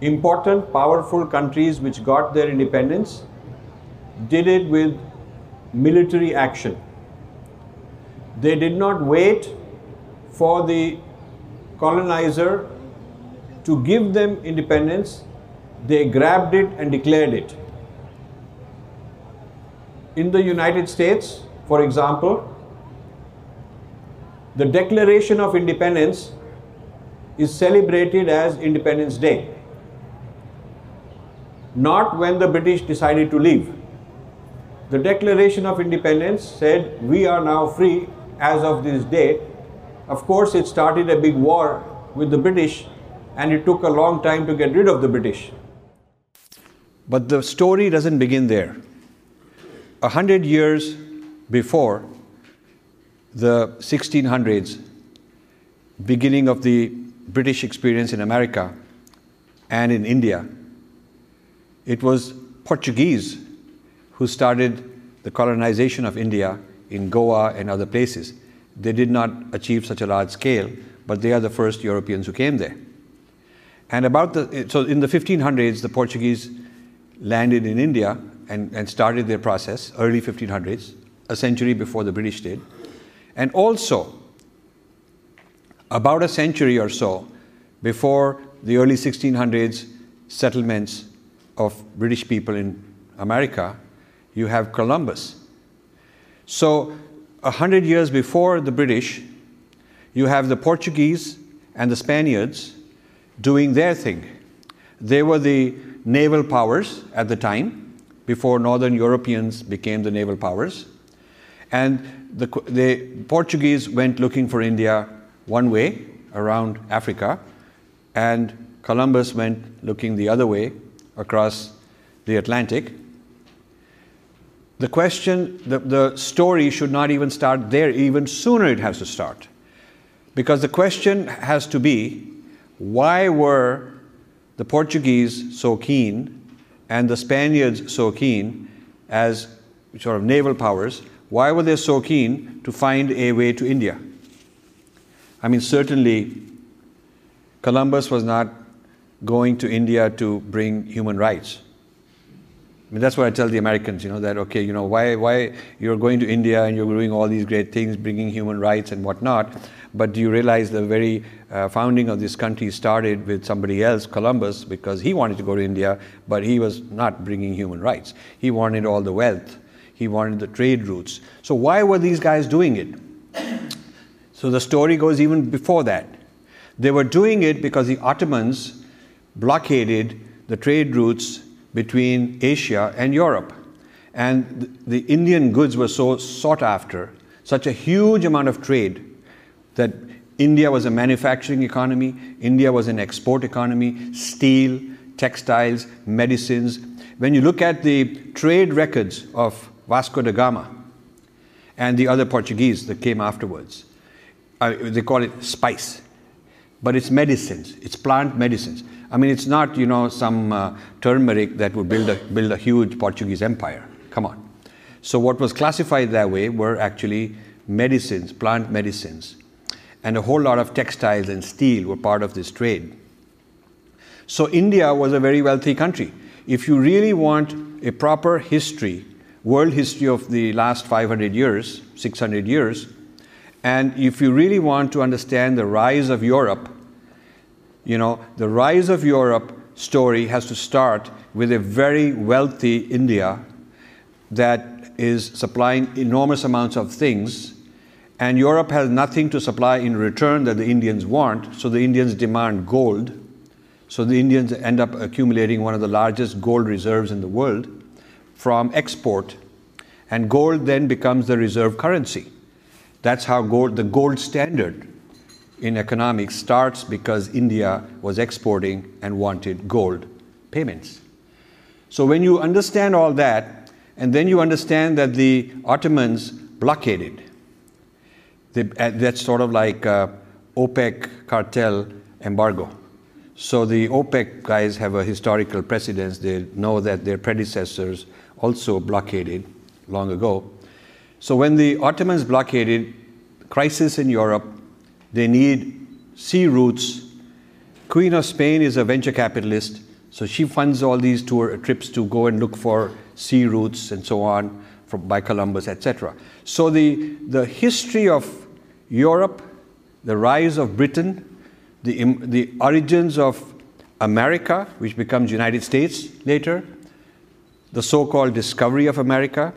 important, powerful countries which got their independence did it with military action. They did not wait for the colonizer to give them independence, they grabbed it and declared it. In the United States, for example, the Declaration of Independence is celebrated as Independence Day, not when the British decided to leave. The Declaration of Independence said we are now free as of this date. Of course, it started a big war with the British and it took a long time to get rid of the British. But the story doesn't begin there. A hundred years before the 1600s, beginning of the British experience in America and in India, it was Portuguese who started the colonization of India in Goa and other places. They did not achieve such a large scale, but they are the first Europeans who came there. And about the, so in the 1500s, the Portuguese landed in India and, and started their process, early 1500s, a century before the British did. And also, about a century or so before the early 1600s settlements of British people in America, you have Columbus. So, a hundred years before the British, you have the Portuguese and the Spaniards doing their thing. They were the naval powers at the time, before Northern Europeans became the naval powers. And the, the Portuguese went looking for India one way around Africa, and Columbus went looking the other way across the Atlantic. The question, the, the story should not even start there, even sooner it has to start. Because the question has to be why were the Portuguese so keen and the Spaniards so keen as sort of naval powers? Why were they so keen to find a way to India? I mean, certainly Columbus was not going to India to bring human rights. I mean, that's what I tell the Americans, you know, that, okay, you know, why, why you're going to India and you're doing all these great things, bringing human rights and whatnot, but do you realize the very uh, founding of this country started with somebody else, Columbus, because he wanted to go to India, but he was not bringing human rights. He wanted all the wealth. He wanted the trade routes. So why were these guys doing it? So the story goes even before that. They were doing it because the Ottomans blockaded the trade routes between Asia and Europe. And the Indian goods were so sought after, such a huge amount of trade, that India was a manufacturing economy, India was an export economy, steel, textiles, medicines. When you look at the trade records of Vasco da Gama and the other Portuguese that came afterwards, uh, they call it spice, but it's medicines, it's plant medicines. I mean, it's not, you know, some uh, turmeric that would build a, build a huge Portuguese empire. Come on. So, what was classified that way were actually medicines, plant medicines. And a whole lot of textiles and steel were part of this trade. So, India was a very wealthy country. If you really want a proper history, world history of the last 500 years, 600 years, and if you really want to understand the rise of Europe, you know, the rise of Europe story has to start with a very wealthy India that is supplying enormous amounts of things, and Europe has nothing to supply in return that the Indians want, so the Indians demand gold. So the Indians end up accumulating one of the largest gold reserves in the world from export, and gold then becomes the reserve currency. That's how gold, the gold standard in economics starts because India was exporting and wanted gold payments. So when you understand all that, and then you understand that the Ottomans blockaded, uh, that's sort of like uh, OPEC cartel embargo. So the OPEC guys have a historical precedence. They know that their predecessors also blockaded long ago. So when the Ottomans blockaded, crisis in Europe, they need sea routes. Queen of Spain is a venture capitalist. So she funds all these tour trips to go and look for sea routes and so on from, by Columbus, etc. So the, the history of Europe, the rise of Britain, the, the origins of America, which becomes United States later, the so-called discovery of America.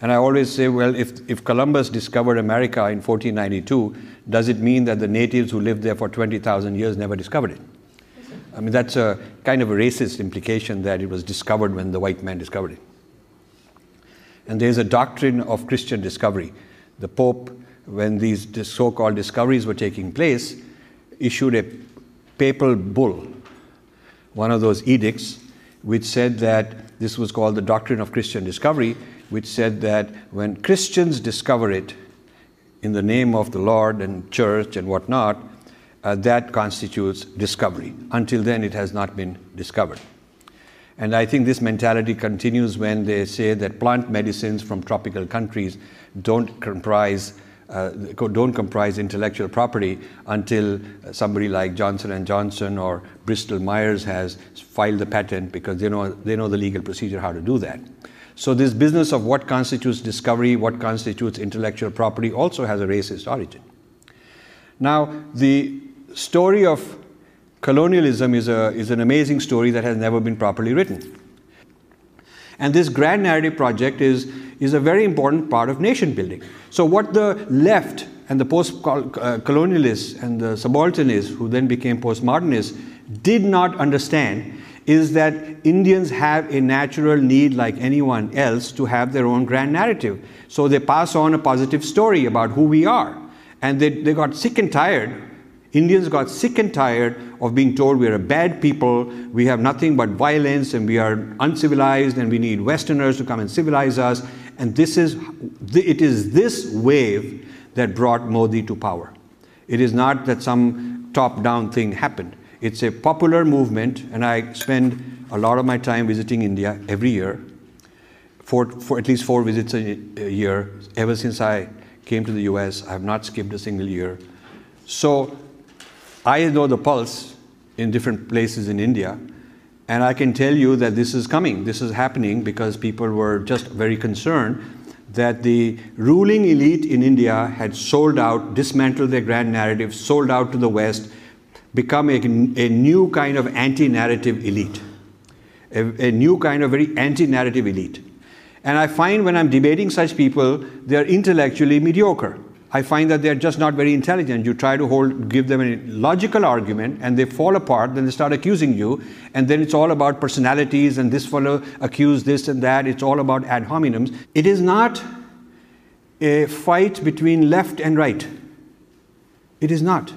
And I always say, well, if, if Columbus discovered America in 1492, does it mean that the natives who lived there for 20,000 years never discovered it? I mean, that's a kind of a racist implication that it was discovered when the white man discovered it. And there's a doctrine of Christian discovery. The Pope, when these so called discoveries were taking place, issued a papal bull, one of those edicts, which said that this was called the doctrine of Christian discovery, which said that when Christians discover it in the name of the Lord and church and whatnot, uh, that constitutes discovery. Until then, it has not been discovered. And I think this mentality continues when they say that plant medicines from tropical countries don't comprise uh, don't comprise intellectual property until somebody like Johnson and Johnson or Bristol Myers has filed the patent because they know they know the legal procedure how to do that. So this business of what constitutes discovery, what constitutes intellectual property also has a racist origin. Now the story of colonialism is, a, is an amazing story that has never been properly written. And this grand narrative project is, is a very important part of nation building. So, what the left and the post uh, colonialists and the subalternists, who then became postmodernists, did not understand is that Indians have a natural need, like anyone else, to have their own grand narrative. So, they pass on a positive story about who we are. And they, they got sick and tired Indians got sick and tired of being told we are a bad people, we have nothing but violence, and we are uncivilized, and we need Westerners to come and civilize us. And this is, it is this wave that brought Modi to power. It is not that some top down thing happened. It's a popular movement, and I spend a lot of my time visiting India every year, for, for at least four visits a, a year. Ever since I came to the US, I have not skipped a single year. So I know the pulse in different places in India, and I can tell you that this is coming. This is happening because people were just very concerned that the ruling elite in India had sold out, dismantled their grand narrative, sold out to the West, become a, a new kind of anti narrative elite, a, a new kind of very anti narrative elite. And I find when I'm debating such people, they're intellectually mediocre. I find that they're just not very intelligent. You try to hold, give them a logical argument, and they fall apart. Then they start accusing you, and then it's all about personalities, and this fellow accused this and that. It's all about ad hominems. It is not a fight between left and right. It is not,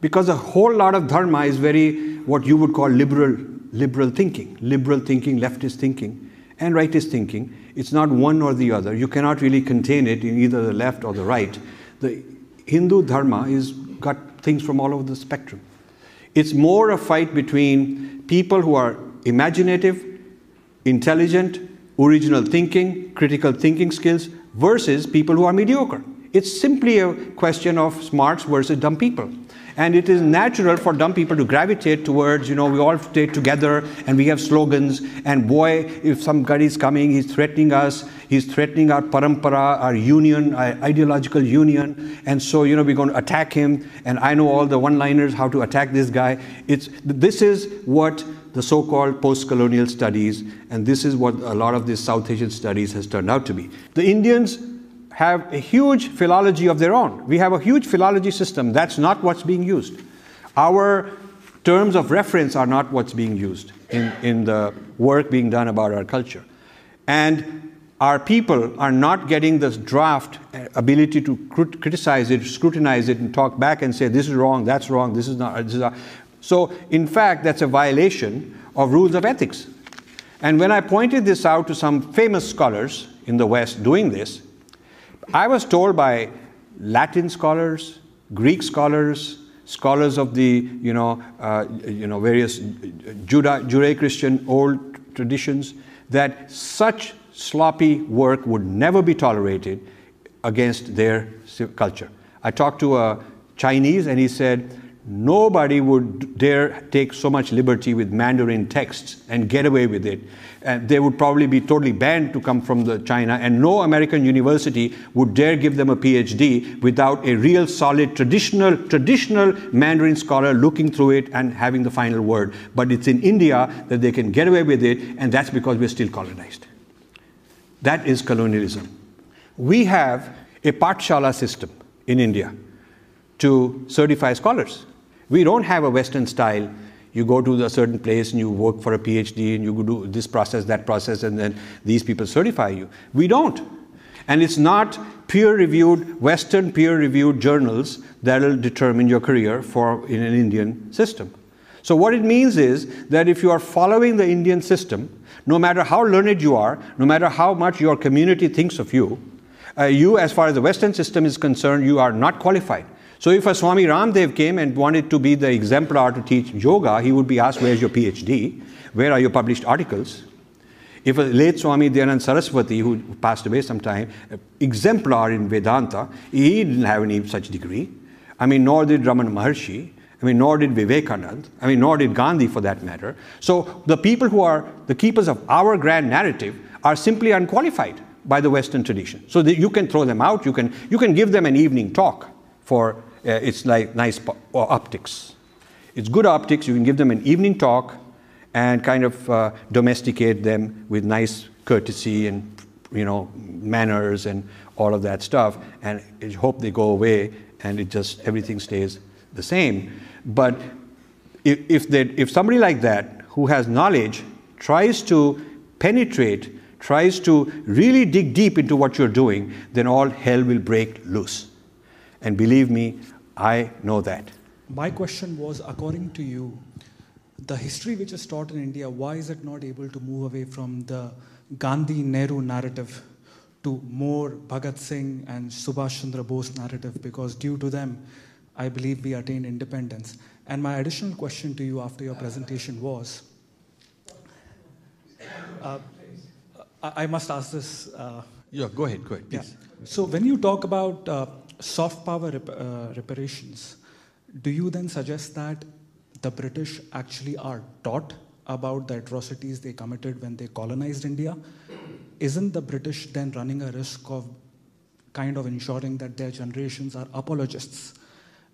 because a whole lot of dharma is very what you would call liberal, liberal thinking, liberal thinking, leftist thinking, and rightist thinking. It's not one or the other. You cannot really contain it in either the left or the right the Hindu dharma is got things from all over the spectrum. It's more a fight between people who are imaginative, intelligent, original thinking, critical thinking skills versus people who are mediocre. It's simply a question of smarts versus dumb people. And it is natural for dumb people to gravitate towards, you know, we all stay together and we have slogans. And boy, if some guy is coming, he's threatening us, he's threatening our parampara, our union, our ideological union. And so, you know, we're going to attack him. And I know all the one liners how to attack this guy. It's, this is what the so called post colonial studies, and this is what a lot of these South Asian studies has turned out to be. The Indians have a huge philology of their own. We have a huge philology system. That's not what's being used. Our terms of reference are not what's being used in, in the work being done about our culture. And our people are not getting this draft ability to criticize it, scrutinize it, and talk back and say, this is wrong, that's wrong, this is not. This is not. So, in fact, that's a violation of rules of ethics. And when I pointed this out to some famous scholars in the West doing this, I was told by Latin scholars, Greek scholars, scholars of the you know, uh, you know various Judeo-Christian old traditions that such sloppy work would never be tolerated against their culture. I talked to a Chinese and he said, nobody would dare take so much liberty with Mandarin texts and get away with it. And they would probably be totally banned to come from the China, and no American university would dare give them a PhD without a real solid traditional traditional Mandarin scholar looking through it and having the final word. But it's in India that they can get away with it, and that's because we're still colonized. That is colonialism. We have a Pathshala system in India to certify scholars. We don't have a Western style. You go to a certain place and you work for a PhD and you go do this process, that process, and then these people certify you. We don't. And it's not peer reviewed, Western peer reviewed journals that will determine your career for in an Indian system. So, what it means is that if you are following the Indian system, no matter how learned you are, no matter how much your community thinks of you, uh, you, as far as the Western system is concerned, you are not qualified. So if a Swami Ramdev came and wanted to be the exemplar to teach yoga, he would be asked, Where's your PhD? Where are your published articles? If a late Swami Dayanand Saraswati, who passed away sometime, exemplar in Vedanta, he didn't have any such degree. I mean, nor did Ramana Maharshi. I mean, nor did Vivekanand. I mean, nor did Gandhi for that matter. So the people who are the keepers of our grand narrative are simply unqualified by the Western tradition. So you can throw them out, you can, you can give them an evening talk for uh, it's like nice optics. It's good optics. You can give them an evening talk and kind of uh, domesticate them with nice courtesy and you know manners and all of that stuff, and I hope they go away and it just everything stays the same. But if if, they, if somebody like that who has knowledge tries to penetrate, tries to really dig deep into what you're doing, then all hell will break loose. And believe me, I know that. My question was according to you, the history which is taught in India, why is it not able to move away from the Gandhi Nehru narrative to more Bhagat Singh and Subhash Chandra Bose narrative? Because due to them, I believe we attained independence. And my additional question to you after your presentation was uh, I, must ask this. Uh, yeah, go ahead, go ahead, please. Yeah. So, when you talk about uh, soft power rep- uh, reparations, do you then suggest that the British actually are taught about the atrocities they committed when they colonized India? Isn't the British then running a risk of kind of ensuring that their generations are apologists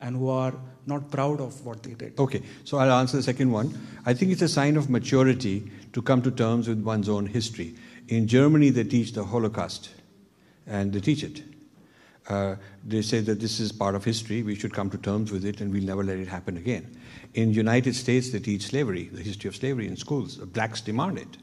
and who are not proud of what they did? Okay, so I'll answer the second one. I think it's a sign of maturity to come to terms with one's own history. In Germany, they teach the Holocaust, and they teach it. Uh, they say that this is part of history, we should come to terms with it, and we'll never let it happen again. In United States, they teach slavery, the history of slavery in schools. Blacks demand it.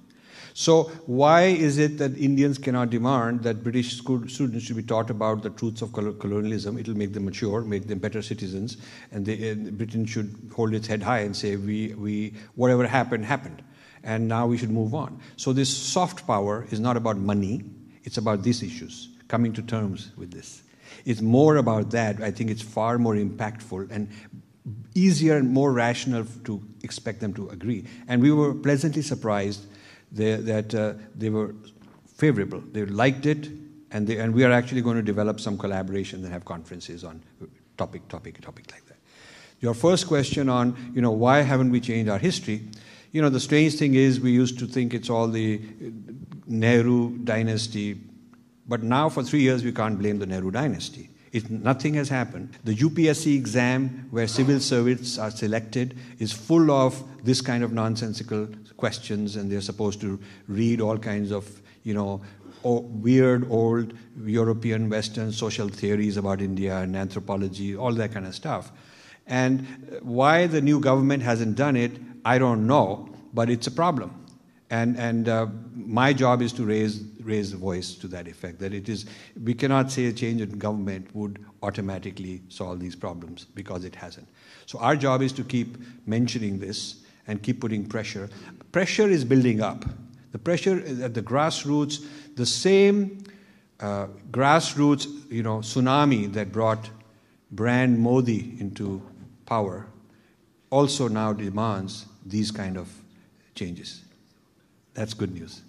So, why is it that Indians cannot demand that British school students should be taught about the truths of colonialism? It'll make them mature, make them better citizens, and, they, and Britain should hold its head high and say, we, we, whatever happened, happened. And now we should move on. So, this soft power is not about money, it's about these issues, coming to terms with this. It's more about that. I think it's far more impactful and easier and more rational to expect them to agree. And we were pleasantly surprised that uh, they were favorable. They liked it, and, they, and we are actually going to develop some collaboration and have conferences on topic, topic, topic like that. Your first question on, you know, why haven't we changed our history? You know, the strange thing is we used to think it's all the Nehru dynasty but now, for three years, we can't blame the Nehru dynasty. It, nothing has happened. The UPSC exam, where civil servants are selected, is full of this kind of nonsensical questions, and they're supposed to read all kinds of, you know, weird old European Western social theories about India and anthropology, all that kind of stuff. And why the new government hasn't done it, I don't know, but it's a problem. And, and uh, my job is to raise, raise the voice to that effect, that it is, we cannot say a change in government would automatically solve these problems because it hasn't. So our job is to keep mentioning this and keep putting pressure. Pressure is building up. The pressure at the grassroots, the same uh, grassroots, you know, tsunami that brought Brand Modi into power also now demands these kind of changes. That's good news.